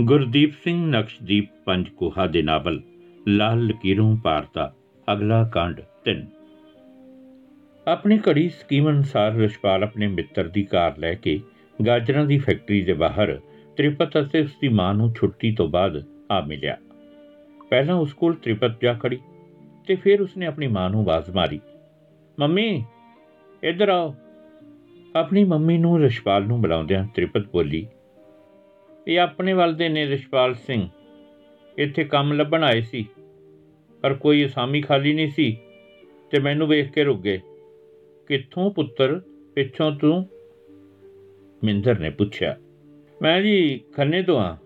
ਗੁਰਦੀਪ ਸਿੰਘ ਨਕਸ਼ਦੀਪ ਪੰਜਕੋਹਾ ਦੇ ਨਾਵਲ, ਲਾਲ ਲਕੀਰੋਂ ਪਾਰ ਦਾ ਅਗਲਾ ਕਾਂਡ 3 ਆਪਣੀ ਘੜੀ ਸਕੀਮ ਅਨੁਸਾਰ ਰਸ਼ਪਾਲ ਆਪਣੇ ਮਿੱਤਰ ਦੀ ਕਾਰ ਲੈ ਕੇ ਗਾਜਰਾਂ ਦੀ ਫੈਕਟਰੀ ਦੇ ਬਾਹਰ ਤ੍ਰਿਪਤ ਅਤੇ ਉਸ ਦੀ ਮਾਂ ਨੂੰ ਛੁੱਟੀ ਤੋਂ ਬਾਅਦ ਆ ਮਿਲਿਆ। ਪਹਿਲਾਂ ਉਸ ਕੋਲ ਤ੍ਰਿਪਤ ਜਾ ਖੜੀ ਤੇ ਫਿਰ ਉਸਨੇ ਆਪਣੀ ਮਾਂ ਨੂੰ ਆਵਾਜ਼ ਮਾਰੀ, ਮੰਮੀ, ਇੱਧਰ ਆਓ। ਆਪਣੀ ਮੰਮੀ ਨੂੰ ਰਸ਼ਪਾਲ ਨੂੰ ਬੁਲਾਉਂਦਿਆਂ ਤ੍ਰਿਪਤ ਬੋਲੀ ਇਹ ਆਪਣੇ ਵੱਲ ਦੇ ਨੇ ਰਿਸ਼ਪਾਲ ਸਿੰਘ। ਇੱਥੇ ਕੰਮ ਲੱਭਣ ਆਏ ਸੀ, ਪਰ ਕੋਈ ਅਸਾਮੀ ਖਾਲੀ ਨਹੀਂ ਸੀ ਤੇ ਮੈਨੂੰ ਵੇਖ ਕੇ ਰੁਕ ਗਏ। ਕਿੱਥੋਂ ਪੁੱਤਰ? ਪਿੱਛੋਂ ਤੂੰ? ਮਿੰਦਰ ਨੇ ਪੁੱਛਿਆ। ਮੈਂ ਜੀ ਖੰਨੇ ਤੋਂ ਆ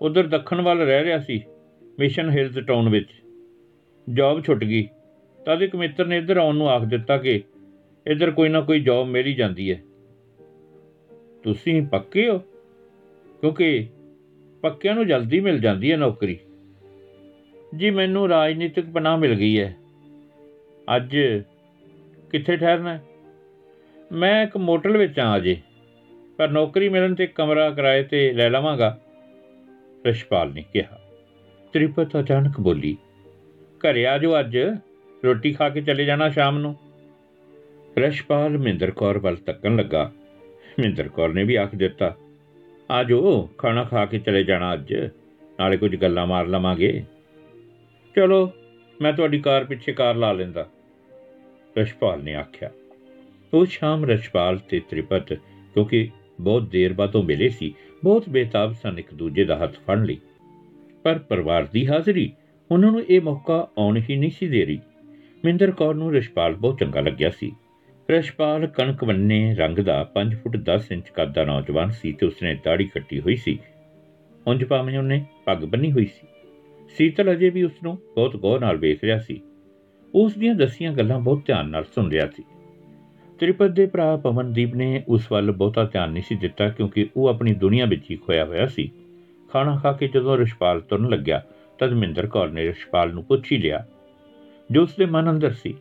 ਉਧਰ ਦੱਖਣ ਵੱਲ ਰਹਿ ਰਿਹਾ ਸੀ, ਮਿਸ਼ਨ ਹਿਲਸ ਟਾਊਨ ਵਿੱਚ। ਜੌਬ ਛੁੱਟ ਗਈ। ਤਦ ਇੱਕ ਮਿੱਤਰ ਨੇ ਇੱਧਰ ਆਉਣ ਨੂੰ ਆਖ ਦਿੱਤਾ ਕਿ ਇੱਧਰ ਕੋਈ ਨਾ ਕੋਈ ਜੌਬ ਮਿਲ ਹੀ ਜਾਂਦੀ ਹੈ। ਤੁਸੀਂ ਪੱਕੇ ਹੋ? ਕਿਉਂਕਿ ਪੱਕਿਆਂ ਨੂੰ ਜਲਦੀ ਮਿਲ ਜਾਂਦੀ ਹੈ ਨੌਕਰੀ। ਜੀ, ਮੈਨੂੰ ਰਾਜਨੀਤਿਕ ਪਨਾਹ ਮਿਲ ਗਈ ਹੈ। ਅੱਜ ਕਿੱਥੇ ਠਹਿਰਨਾ ਹੈ? ਮੈਂ ਇੱਕ ਮੋਟਲ ਵਿੱਚ ਆ ਅਜੇ, ਪਰ ਨੌਕਰੀ ਮਿਲਣ ਤੇ ਕਮਰਾ ਕਿਰਾਏ ਤੇ ਲੈ ਲਵਾਂਗਾ, ਰਸ਼ਪਾਲ ਨੇ ਕਿਹਾ। ਤ੍ਰਿਪਤ ਅਚਾਨਕ ਬੋਲੀ, ਘਰੇ ਆ ਜਾਓ ਅੱਜ, ਰੋਟੀ ਖਾ ਕੇ ਚਲੇ ਜਾਣਾ ਸ਼ਾਮ ਨੂੰ। ਰਸ਼ਪਾਲ ਮਹਿੰਦਰ ਕੌਰ ਵੱਲ ਤੱਕਣ ਲੱਗਾ। ਮਹਿੰਦਰ ਕੌਰ ਨੇ ਵੀ ਆਖ ਦਿੱਤਾ ਆ ਜਾਓ ਖਾਣਾ ਖਾ ਕੇ ਚਲੇ ਜਾਣਾ ਅੱਜ। ਨਾਲੇ ਕੁਝ ਗੱਲਾਂ ਮਾਰ ਲਵਾਂਗੇ। ਚਲੋ, ਮੈਂ ਤੁਹਾਡੀ ਕਾਰ ਪਿੱਛੇ ਕਾਰ ਲਾ ਲੈਂਦਾ। ਰਸ਼ਪਾਲ ਨੇ ਆਖਿਆ। ਉਹ ਸ਼ਾਮ ਰਸ਼ਪਾਲ ਤੇ ਤ੍ਰਿਪਤ, ਕਿਉਂਕਿ ਬਹੁਤ ਦੇਰ ਬਾਅਦੋਂ ਮਿਲੇ ਸੀ, ਬਹੁਤ ਬੇਤਾਬ ਸਨ ਇੱਕ ਦੂਜੇ ਦਾ ਹੱਥ ਫੜ ਲਈ। ਪਰ ਪਰਿਵਾਰ ਦੀ ਹਾਜ਼ਰੀ, ਉਹਨਾਂ ਨੂੰ ਇਹ ਮੌਕਾ ਆਉਣ ਹੀ ਨਹੀਂ ਸੀ ਦੇ ਰਹੀ। ਮਿੰਦਰ ਕੌਰ ਨੂੰ ਰਸ਼ਪਾਲ ਬਹੁਤ ਚੰਗਾ ਲੱਗਿਆ ਸੀ। ਰਸ਼ਪਾਲ ਕਣਕ ਵੰਨੇ ਰੰਗ ਦਾ 5 ਫੁੱਟ 10 ਇੰਚ ਕੱਦ ਦਾ ਨੌਜਵਾਨ ਸੀ ਤੇ ਉਸਨੇ ਦਾੜੀ ਕੱਟੀ ਹੋਈ ਸੀ। ਉਂਝ ਭਾਵੇਂ ਉਹਨੇ ਪੱਗ ਬੰਨੀ ਹੋਈ ਸੀ। ਸੀਤਲ ਅਜੇ ਵੀ ਉਸ ਨੂੰ ਬਹੁਤ ਗੌਰ ਨਾਲ ਵੇਖ ਰਿਹਾ ਸੀ। ਉਸ ਦੀਆਂ ਦਸੀਆਂ ਗੱਲਾਂ ਬਹੁਤ ਧਿਆਨ ਨਾਲ ਸੁਣ ਰਿਹਾ ਸੀ। ਤ੍ਰਿਪਤ ਦੇ ਭਰਾ ਪਵਨਦੀਪ ਨੇ ਉਸ ਵੱਲ ਬਹੁਤਾ ਧਿਆਨ ਨਹੀਂ ਸੀ ਦਿੱਤਾ ਕਿਉਂਕਿ ਉਹ ਆਪਣੀ ਦੁਨੀਆ ਵਿੱਚ ਹੀ ਖੋਇਆ ਹੋਇਆ ਸੀ। ਖਾਣਾ ਖਾ ਕੇ ਜਦੋਂ ਰਿਸ਼ਪਾਲ ਤੁਰਨ ਲੱਗਿਆ ਤਦ ਮਿੰਦਰ ਕੌਰ ਨੇ ਰਿਸ਼ਪਾਲ ਨੂੰ ਪੁੱਛ ਹੀ ਲਿਆ। ਜੋ ਉਸ ਦੇ ਮਨ ਅੰਦਰ ਸੀ,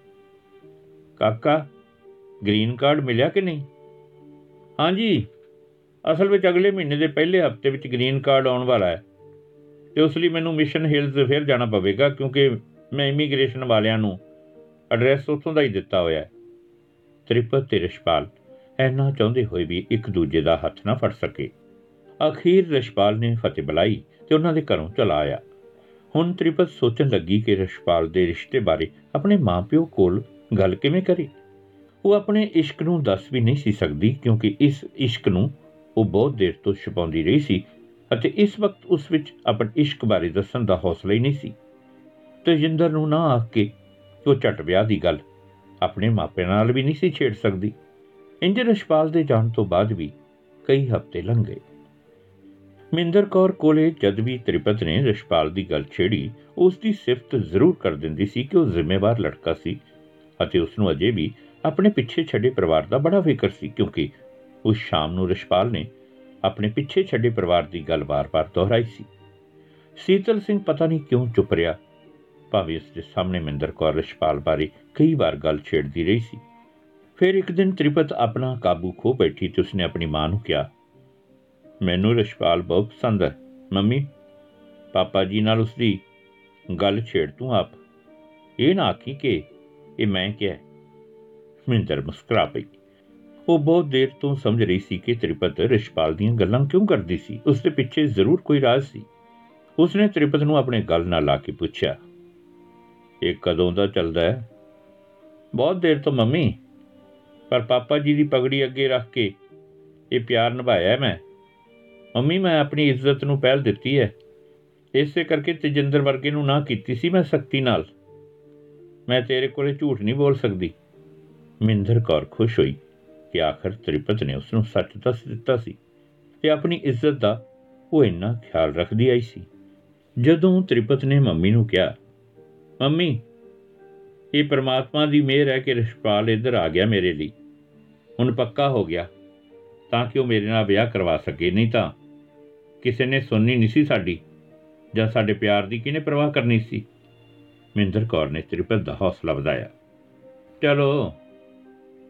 ਕਾਕਾ ਗ੍ਰੀਨ ਕਾਰਡ ਮਿਲਿਆ ਕਿ ਨਹੀਂ? ਹਾਂਜੀ। ਅਸਲ ਵਿੱਚ ਅਗਲੇ ਮਹੀਨੇ ਦੇ ਪਹਿਲੇ ਹਫ਼ਤੇ ਵਿੱਚ ਗ੍ਰੀਨ ਕਾਰਡ ਆਉਣ ਵਾਲਾ ਹੈ। ਤੇ ਉਸ ਲਈ ਮੈਨੂੰ ਮਿਸ਼ਨ ਹਿਲਸ ਫਿਰ ਜਾਣਾ ਪਵੇਗਾ ਕਿਉਂਕਿ ਮੈਂ ਇਮੀਗ੍ਰੇਸ਼ਨ ਵਾਲਿਆਂ ਨੂੰ ਐਡਰੈਸ ਉੱਥੋਂ ਦਾ ਹੀ ਦਿੱਤਾ ਹੋਇਆ ਹੈ। ਤ੍ਰਿਪਤ ਤੇ ਰਿਸ਼ਪਾਲ ਐਨਾ ਚਾਹੁੰਦੇ ਹੋਏ ਵੀ ਇੱਕ ਦੂਜੇ ਦਾ ਹੱਥ ਨਾ ਫੜ ਸਕੇ। ਅਖੀਰ ਰਿਸ਼ਪਾਲ ਨੇ ਫਤਿਹ ਬੁਲਾਈ ਤੇ ਉਹਨਾਂ ਦੇ ਘਰੋਂ ਚਲਾ ਆਇਆ। ਹੁਣ ਤ੍ਰਿਪਤ ਸੋਚਣ ਲੱਗੀ ਕਿ ਰਿਸ਼ਪਾਲ ਦੇ ਰਿਸ਼ਤੇ ਬਾਰੇ ਆਪਣੇ ਮਾਪਿਓ ਕੋਲ ਗੱਲ ਕਿਵੇਂ ਕਰੇ? ਉਹ ਆਪਣੇ ਇਸ਼ਕ ਨੂੰ ਦੱਸ ਵੀ ਨਹੀਂ ਸੀ ਸਕਦੀ, ਕਿਉਂਕਿ ਇਸ ਇਸ਼ਕ ਨੂੰ ਉਹ ਬਹੁਤ ਦੇਰ ਤੋਂ ਛੁਪਾਉਂਦੀ ਰਹੀ ਸੀ ਅਤੇ ਇਸ ਵਕਤ ਉਸ ਵਿੱਚ ਆਪਣੇ ਇਸ਼ਕ ਬਾਰੇ ਦੱਸਣ ਦਾ ਹੌਸਲਾ ਹੀ ਨਹੀਂ ਸੀ। ਤੇ ਜਿੰਦਰ ਨੂੰ ਨਾ ਆਖ ਕੇ ਉਹ ਝਟ ਵਿਆਹ ਦੀ ਗੱਲ ਆਪਣੇ ਮਾਪਿਆਂ ਨਾਲ ਵੀ ਨਹੀਂ ਸੀ ਛੇੜ ਸਕਦੀ। ਇੰਜ ਰਸ਼ਪਾਲ ਦੇ ਜਾਣ ਤੋਂ ਬਾਅਦ ਵੀ ਕਈ ਹਫ਼ਤੇ ਲੰਘ ਗਏ। ਮਿੰਦਰ ਕੌਰ ਕੋਲੇ ਜਦ ਵੀ ਤ੍ਰਿਪਤ ਨੇ ਰਸ਼ਪਾਲ ਦੀ ਗੱਲ ਛੇੜੀ ਉਸ ਦੀ ਸਿਫਤ ਜ਼ਰੂਰ ਕਰ ਦਿੰਦੀ ਸੀ ਕਿ ਉਹ ਜ਼ਿੰਮੇਵਾਰ ਲੜਕਾ ਸੀ ਅਤੇ ਉਸ ਨੂੰ ਅਜੇ ਵੀ ਆਪਣੇ ਪਿੱਛੇ ਛੱਡੇ ਪਰਿਵਾਰ ਦਾ ਬੜਾ ਫਿਕਰ ਸੀ, ਕਿਉਂਕਿ ਉਸ ਸ਼ਾਮ ਨੂੰ ਰਿਸ਼ਪਾਲ ਨੇ ਆਪਣੇ ਪਿੱਛੇ ਛੱਡੇ ਪਰਿਵਾਰ ਦੀ ਗੱਲ ਵਾਰ-ਵਾਰ ਦੁਹਰਾਈ ਸੀ। ਸੀਤਲ ਸਿੰਘ ਪਤਾ ਨਹੀਂ ਕਿਉਂ ਚੁੱਪ ਰਿਹਾ। ਭਾਵੇਂ ਉਸ ਦੇ ਸਾਹਮਣੇ ਮਿੰਦਰ ਕੌਰ ਰਿਸ਼ਪਾਲ ਬਾਰੇ ਕਈ ਵਾਰ ਗੱਲ ਛੇੜਦੀ ਰਹੀ ਸੀ। ਫਿਰ ਇੱਕ ਦਿਨ ਤ੍ਰਿਪਤ ਆਪਣਾ ਕਾਬੂ ਖੋ ਬੈਠੀ ਤੇ ਉਸਨੇ ਆਪਣੀ ਮਾਂ ਨੂੰ ਕਿਹਾ, ਮੈਨੂੰ ਰਿਸ਼ਪਾਲ ਬਹੁਤ ਪਸੰਦ ਹੈ, ਮੰਮੀ। ਪਾਪਾ ਜੀ ਨਾਲ ਉਸਦੀ ਗੱਲ ਛੇੜ ਤੂੰ ਆਪ। ਇਹ ਨਾ ਆਖੀ ਕਿ ਇਹ ਮੈਂ ਕਿਹਾ ਮਿੰਦਰ ਮੁਸਕਰਾ ਪਈ ਉਹ ਬਹੁਤ ਦੇਰ ਤੋਂ ਸਮਝ ਰਹੀ ਸੀ ਕਿ ਤ੍ਰਿਪਤ ਰਿਸ਼ਪਾਲ ਦੀਆਂ ਗੱਲਾਂ ਕਿਉਂ ਕਰਦੀ ਸੀ। ਉਸ ਦੇ ਪਿੱਛੇ ਜ਼ਰੂਰ ਕੋਈ ਰਾਜ਼ ਸੀ। ਉਸਨੇ ਤ੍ਰਿਪਤ ਨੂੰ ਆਪਣੇ ਗੱਲ ਨਾਲ ਲਾ ਕੇ ਪੁੱਛਿਆ, ਇਹ ਕਦੋਂ ਦਾ ਚੱਲਦਾ ਹੈ? ਬਹੁਤ ਦੇਰ ਤੋਂ, ਮੰਮੀ। ਪਰ ਪਾਪਾ ਜੀ ਦੀ ਪਗੜੀ ਅੱਗੇ ਰੱਖ ਕੇ ਇਹ ਪਿਆਰ ਨਿਭਾਇਆ ਹੈ ਮੈਂ। ਮੰਮੀ, ਮੈਂ ਆਪਣੀ ਇੱਜ਼ਤ ਨੂੰ ਪਹਿਲ ਦਿੱਤੀ ਹੈ। ਇਸੇ ਕਰਕੇ ਤੇਜਿੰਦਰ ਵਰਗੇ ਨੂੰ ਨਾ ਕੀਤੀ ਸੀ ਮੈਂ ਸਖਤੀ ਨਾਲ। ਮੈਂ ਤੇਰੇ ਕੋਲੇ ਝੂਠ ਨਹੀਂ ਬੋਲ ਸਕਦੀ। ਮਿੰਦਰ ਕੌਰ ਖੁਸ਼ ਹੋਈ ਕਿ ਆਖਰ ਤ੍ਰਿਪਤ ਨੇ ਉਸ ਨੂੰ ਸੱਚ ਦੱਸ ਦਿੱਤਾ ਸੀ ਤੇ ਆਪਣੀ ਇੱਜ਼ਤ ਦਾ ਉਹ ਇੰਨਾ ਖਿਆਲ ਰੱਖਦੀ ਆਈ ਸੀ। ਜਦੋਂ ਤ੍ਰਿਪਤ ਨੇ ਮੰਮੀ ਨੂੰ ਕਿਹਾ, ਮੰਮੀ, ਇਹ ਪ੍ਰਮਾਤਮਾ ਦੀ ਮਿਹਰ ਹੈ ਕਿ ਰਿਸ਼ਪਾਲ ਇੱਧਰ ਆ ਗਿਆ ਮੇਰੇ ਲਈ। ਹੁਣ ਪੱਕਾ ਹੋ ਗਿਆ। ਤਾਂ ਕਿ ਉਹ ਮੇਰੇ ਨਾਲ ਵਿਆਹ ਕਰਵਾ ਸਕੇ। ਨਹੀਂ ਤਾਂ ਕਿਸੇ ਨੇ ਸੁਣਨੀ ਨਹੀਂ ਸੀ ਸਾਡੀ ਜਾਂ ਸਾਡੇ ਪਿਆਰ ਦੀ ਕਿਹਨੇ ਪਰਵਾਹ ਕਰਨੀ ਸੀ? ਮਿੰਦਰ ਕੌਰ ਨੇ ਤ੍ਰਿਪਤ ਦਾ ਹੌਸਲਾ ਵਧਾਇਆ। ਚਲੋ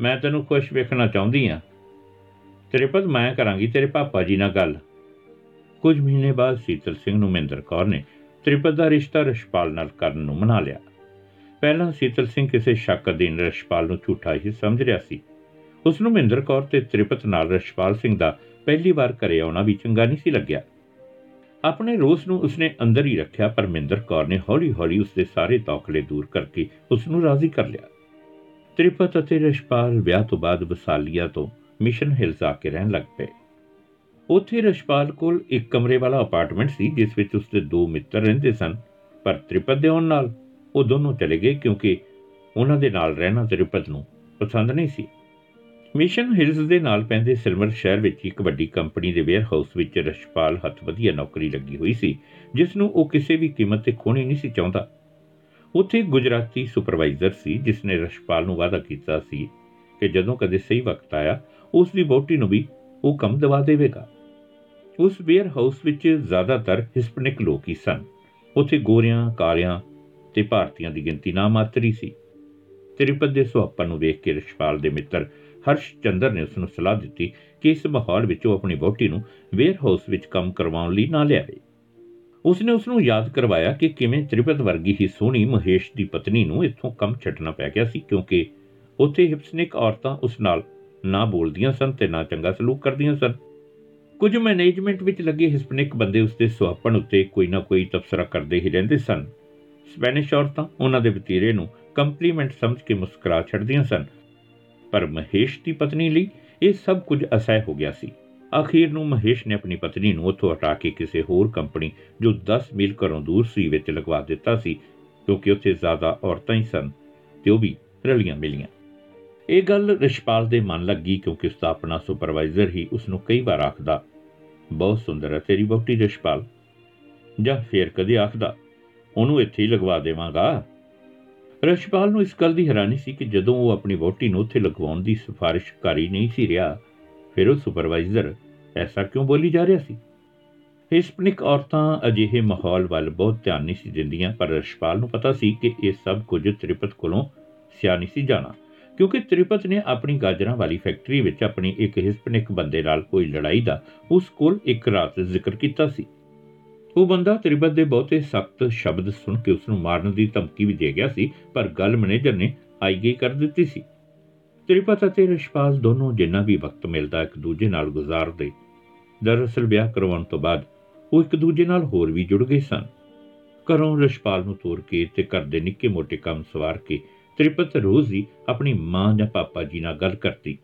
ਮੈਂ ਤੈਨੂੰ ਖੁਸ਼ ਵੇਖਣਾ ਚਾਹੁੰਦੀ ਆ ਤ੍ਰਿਪਤ ਮੈਂ ਕਰਾਂਗੀ ਤੇਰੇ ਪਾਪਾ ਜੀ ਨਾਲ ਗੱਲ। ਕੁਝ ਮਹੀਨੇ ਬਾਅਦ ਸੀਤਲ ਸਿੰਘ ਨੂੰ ਮਹਿੰਦਰ ਕੌਰ ਨੇ ਤ੍ਰਿਪਤ ਦਾ ਰਿਸ਼ਤਾ ਰਸ਼ਪਾਲ ਨਾਲ ਕਰਨ ਨੂੰ ਮਨਾ ਲਿਆ। ਪਹਿਲਾਂ ਸੀਤਲ ਸਿੰਘ ਕਿਸੇ ਸ਼ੱਕ ਅਧੀਨ ਰਸ਼ਪਾਲ ਨੂੰ ਝੂਠਾ ਹੀ ਸਮਝ ਰਿਹਾ ਸੀ। ਉਸ ਨੂੰ ਮਹਿੰਦਰ ਕੌਰ ਤੇ ਤ੍ਰਿਪਤ ਨਾਲ ਰਸ਼ਪਾਲ ਸਿੰਘ ਦਾ ਪਹਿਲੀ ਵਾਰ ਘਰੇ ਆਉਣਾ ਵੀ ਚੰਗਾ ਨਹੀਂ ਸੀ ਲੱਗਿਆ। ਆਪਣੇ ਰੋਸ ਨੂੰ ਉਸਨੇ ਅੰਦਰ ਹੀ ਰੱਖਿਆ, ਪਰ ਮਹਿੰਦਰ ਕੌਰ ਨੇ ਹੌਲੀ-ਹੌਲੀ ਉਸਦੇ ਸਾਰੇ ਤੌਖਲੇ ਦੂਰ ਕਰਕੇ ਉਸ ਨੂੰ ਰਾਜ਼ੀ ਕਰ ਲਿਆ। ਤ੍ਰਿਪਤ ਅਤੇ ਰਸ਼ਪਾਲ ਵਿਆਹ ਤੋਂ ਬਾਅਦ ਵਸਾਲੀਆ ਤੋਂ ਮਿਸ਼ਨ ਹਿਲਸ ਆ ਕੇ ਰਹਿਣ ਲੱਗ ਪਏ। ਉੱਥੇ ਰਸ਼ਪਾਲ ਕੋਲ ਇੱਕ ਕਮਰੇ ਵਾਲਾ ਅਪਾਰਟਮੈਂਟ ਸੀ, ਜਿਸ ਵਿੱਚ ਉਸਦੇ ਦੋ ਮਿੱਤਰ ਰਹਿੰਦੇ ਸਨ, ਪਰ ਤ੍ਰਿਪਤ ਦੇ ਆਉਣ ਨਾਲ ਉਹ ਦੋਨੋਂ ਚਲੇ ਗਏ ਕਿਉਂਕਿ ਉਹਨਾਂ ਦੇ ਨਾਲ ਰਹਿਣਾ ਤ੍ਰਿਪਤ ਨੂੰ ਪਸੰਦ ਨਹੀਂ ਸੀ। ਮਿਸ਼ਨ ਹਿਲਸ ਦੇ ਨਾਲ ਪੈਂਦੇ ਸਿਲਮਰ ਸ਼ਹਿਰ ਵਿੱਚ ਇੱਕ ਵੱਡੀ ਕੰਪਨੀ ਦੇ ਵੇਅਰ ਹਾਊਸ ਵਿੱਚ ਰਸ਼ਪਾਲ ਹੱਥ ਵਧੀਆ ਨੌਕਰੀ ਲੱਗੀ ਹੋਈ ਸੀ, ਜਿਸ ਨੂੰ ਉਹ ਕਿਸੇ ਵੀ ਕੀਮਤ ਤੇ ਖੋਣੀ ਨਹੀਂ ਸੀ ਚਾਹੁੰਦਾ। ਉੱਥੇ ਗੁਜਰਾਤੀ ਸੁਪਰਵਾਈਜ਼ਰ ਸੀ ਜਿਸ ਨੇ ਰਸ਼ਪਾਲ ਨੂੰ ਵਾਅਦਾ ਕੀਤਾ ਸੀ ਕਿ ਜਦੋਂ ਕਦੇ ਸਹੀ ਵਕਤ ਆਇਆ ਉਸ ਦੀ ਬੋਟੀ ਨੂੰ ਵੀ ਉਹ ਕੰਮ ਦਵਾ ਦੇਵੇਗਾ। ਉਸ ਵੇਅਰ ਹਾਊਸ ਵਿੱਚ ਜ਼ਿਆਦਾਤਰ ਹਿਸਪਨਿਕ ਲੋਕ ਹੀ ਸਨ। ਉੱਥੇ ਗੋਰਿਆਂ ਕਾਲਿਆਂ ਤੇ ਭਾਰਤੀਆਂ ਦੀ ਗਿਣਤੀ ਨਾ ਮਾਤਰੀ ਸੀ। ਤ੍ਰਿਪਤ ਦੇ ਸੁਹੱਪਨ ਨੂੰ ਵੇਖ ਕੇ ਰਸ਼ਪਾਲ ਦੇ ਮਿੱਤਰ ਹਰਸ਼ ਚੰਦਰ ਨੇ ਉਸ ਨੂੰ ਸਲਾਹ ਦਿੱਤੀ ਕਿ ਇਸ ਮਾਹੌਲ ਵਿੱਚ ਉਹ ਆਪਣੀ ਵਹੁਟੀ ਨੂੰ ਵੇਅਰ ਹਾਊਸ ਵਿੱਚ ਕੰਮ ਕਰਵਾਉਣ ਲਈ ਨਾ ਲਿਆਵੇ। ਉਸ ਨੇ ਉਸ ਨੂੰ ਯਾਦ ਕਰਵਾਇਆ ਕਿ ਕਿਵੇਂ ਤ੍ਰਿਪਤ ਵਰਗੀ ਹੀ ਸੋਹਣੀ ਮਹੇਸ਼ ਦੀ ਪਤਨੀ ਨੂੰ ਇੱਥੋਂ ਕੰਮ ਛੱਡਣਾ ਪੈ ਗਿਆ ਸੀ, ਕਿਉਂਕਿ ਉੱਥੇ ਹਿਪਸਨਿਕ ਔਰਤਾਂ ਉਸ ਨਾਲ ਨਾ ਬੋਲਦੀਆਂ ਸਨ ਤੇ ਨਾ ਚੰਗਾ ਸਲੂਕ ਕਰਦੀਆਂ ਸਨ। ਕੁਝ ਮੈਨੇਜਮੈਂਟ ਵਿੱਚ ਲੱਗੇ ਹਿਸਪਨਿਕ ਬੰਦੇ ਉਸ ਦੇ ਸੁਆਪਣ ਉੱਤੇ ਕੋਈ ਨਾ ਕੋਈ ਤਬਸਰਾ ਕਰਦੇ ਹੀ ਰਹਿੰਦੇ ਸਨ। ਸਪੈਨਿਸ਼ ਔਰਤਾਂ ਉਹਨਾਂ ਦੇ ਵਤੀਰੇ ਨੂੰ ਕੰਪਲੀਮੈਂਟ ਸਮਝ ਕੇ ਮੁਸਕਰਾ ਛੱਡਦੀਆਂ ਸਨ। ਪਰ ਮਹੇਸ਼ ਦੀ ਪਤਨੀ ਲਈ ਇਹ ਸਭ ਕੁਝ ਅਸਹਿ ਹੋ ਗਿਆ ਸੀ। ਅਖੀਰ ਨੂੰ ਮਹੇਸ਼ ਨੇ ਆਪਣੀ ਪਤਨੀ ਨੂੰ ਉੱਥੋਂ ਹਟਾ ਕੇ ਕਿਸੇ ਹੋਰ ਕੰਪਨੀ ਜੋ 10 ਮੀਲ ਘਰੋਂ ਦੂਰ ਸੀ ਵਿੱਚ ਲਗਵਾ ਦਿੱਤਾ ਸੀ, ਕਿਉਂਕਿ ਉੱਥੇ ਜ਼ਿਆਦਾ ਔਰਤਾਂ ਹੀ ਸਨ ਤੇ ਉਹ ਵੀ ਰਲੀਆਂ ਮਿਲੀਆਂ। ਇਹ ਗੱਲ ਰਿਸ਼ਪਾਲ ਦੇ ਮਨ ਲੱਗੀ ਕਿਉਂਕਿ ਉਸ ਦਾ ਆਪਣਾ ਸੁਪਰਵਾਈਜ਼ਰ ਹੀ ਉਸ ਨੂੰ ਕਈ ਵਾਰ ਆਖਦਾ, ਬਹੁਤ ਸੁੰਦਰ ਹੈ ਤੇਰੀ ਬੋਟੀ ਰਿਸ਼ਪਾਲ। ਜਾਂ ਫੇਰ ਕਦੇ ਆਖਦਾ, ਉਹਨੂੰ ਇੱਥੇ ਹੀ ਲਗਵਾ ਦੇਵਾਂਗਾ? ਰਸ਼ਪਾਲ ਨੂੰ ਇਸ ਗੱਲ ਦੀ ਹੈਰਾਨੀ ਸੀ ਕਿ ਜਦੋਂ ਉਹ ਆਪਣੀ ਵੋਟੀ ਨੂੰ ਉੱਥੇ ਲਗਵਾਉਣ ਦੀ ਸਿਫਾਰਿਸ਼ ਕਰੀ ਨਹੀਂ ਸੀ ਰਿਹਾ, ਫਿਰ ਉਹ ਸੁਪਰਵਾਈਜ਼ਰ ਐਸਾ ਕਿਉਂ ਬੋਲੀ ਜਾ ਰਿਹਾ ਸੀ? ਹਿਸਪਨਿਕ ਔਰਤਾਂ ਅਜਿਹੇ ਮਾਹੌਲ ਵੱਲ ਬਹੁਤ ਧਿਆਨ ਨਹੀਂ ਸੀ ਦਿੰਦੀਆਂ, ਪਰ ਰਸ਼ਪਾਲ ਨੂੰ ਪਤਾ ਸੀ ਕਿ ਇਹ ਸਭ ਕੁਝ ਤ੍ਰਿਪਤ ਕੋਲੋਂ ਸਿਆਣੀ ਸੀ ਜਾਣਾ, ਕਿਉਂਕਿ ਤ੍ਰਿਪਤ ਨੇ ਆਪਣੀ ਗਾਜਰਾਂ ਵਾਲੀ ਫੈਕਟਰੀ ਵਿੱਚ ਆਪਣੀ ਇੱਕ ਹਿਸਪਨਿਕ ਬੰਦੇ ਨਾਲ ਕੋਈ ਲੜਾਈ ਦਾ ਉਸ ਕੋਲ ਇੱਕ ਰਾਤ ਜ਼ਿਕਰ ਕੀਤਾ ਸੀ। ਉਹ ਬੰਦਾ ਤ੍ਰਿਪਤ ਦੇ ਬਹੁਤੇ ਸਖਤ ਸ਼ਬਦ ਸੁਣ ਕੇ ਉਸ ਨੂੰ ਮਾਰਨ ਦੀ ਧਮਕੀ ਵੀ ਦੇ ਗਿਆ ਸੀ, ਪਰ ਗੱਲ ਮੈਨੇਜਰ ਨੇ ਆਈ ਗਈ ਕਰ ਦਿੱਤੀ ਸੀ। ਤ੍ਰਿਪਤ ਅਤੇ ਰਿਸ਼ਪਾਲ ਦੋਨੋਂ ਜਿੰਨਾ ਵੀ ਵਕਤ ਮਿਲਦਾ ਇੱਕ ਦੂਜੇ ਨਾਲ ਗੁਜ਼ਾਰਦੇ ਦਰਅਸਲ ਵਿਆਹ ਕਰਵਾਉਣ ਤੋਂ ਬਾਅਦ ਉਹ ਇੱਕ ਦੂਜੇ ਨਾਲ ਹੋਰ ਵੀ ਜੁੜ ਗਏ ਸਨ। ਘਰੋਂ ਰਿਸ਼ਪਾਲ ਨੂੰ ਤੋਰ ਕੇ ਤੇ ਘਰ ਦੇ ਨਿੱਕੇ ਮੋਟੇ ਕੰਮ ਸਵਾਰ ਕੇ ਤ੍ਰਿਪਤ ਰੋਜ਼ ਹੀ ਆਪਣੀ ਮਾਂ ਜਾਂ ਪਾਪਾ ਜੀ ਨਾਲ ਗੱਲ ਕਰਦੀ।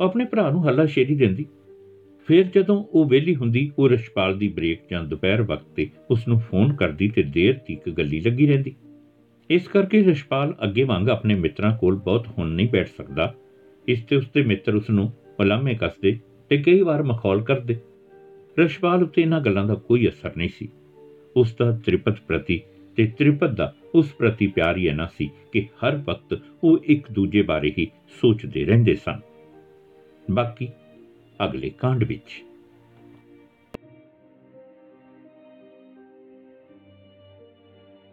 ਆਪਣੇ ਭਰਾ ਨੂੰ ਹੱਲਾ ਸ਼ੇਰੀ ਦਿੰਦੀ। ਫਿਰ ਜਦੋਂ ਉਹ ਵਿਹਲੀ ਹੁੰਦੀ, ਉਹ ਰਸ਼ਪਾਲ ਦੀ ਬ੍ਰੇਕ ਜਾਂ ਦੁਪਹਿਰ ਵਕਤ ਤੇ ਉਸ ਨੂੰ ਫੋਨ ਕਰਦੀ ਤੇ ਦੇਰ ਤੱਕ ਗੱਲੀ ਲੱਗੀ ਰਹਿੰਦੀ। ਇਸ ਕਰਕੇ ਰਸ਼ਪਾਲ ਅੱਗੇ ਵਾਂਗ ਆਪਣੇ ਮਿੱਤਰਾਂ ਕੋਲ ਬਹੁਤ ਹੁਣ ਨਹੀਂ ਬੈਠ ਸਕਦਾ। ਇਸ ਤੇ ਉਸਦੇ ਮਿੱਤਰ ਉਸ ਨੂੰ ਉਲਾਮੇ ਕੱਸਦੇ ਤੇ ਕਈ ਵਾਰ ਮਖੌਲ ਕਰਦੇ। ਰਸ਼ਪਾਲ ਉੱਤੇ ਇਹਨਾਂ ਗੱਲਾਂ ਦਾ ਕੋਈ ਅਸਰ ਨਹੀਂ ਸੀ। ਉਸ ਦਾ ਤ੍ਰਿਪਤ ਪ੍ਰਤੀ ਤੇ ਤ੍ਰਿਪਤ ਦਾ ਉਸ ਪ੍ਰਤੀ ਪਿਆਰ ਹੀ ਨਾ ਸੀ ਕਿ ਹਰ ਵਕਤ ਉਹ ਇੱਕ ਦੂਜੇ ਬਾਰੇ ਹੀ ਸੋਚਦੇ ਰਹਿੰਦੇ ਸਨ। ਬਾਕੀ ਅਗਲੇ ਕਾਂਡ ਵਿੱਚ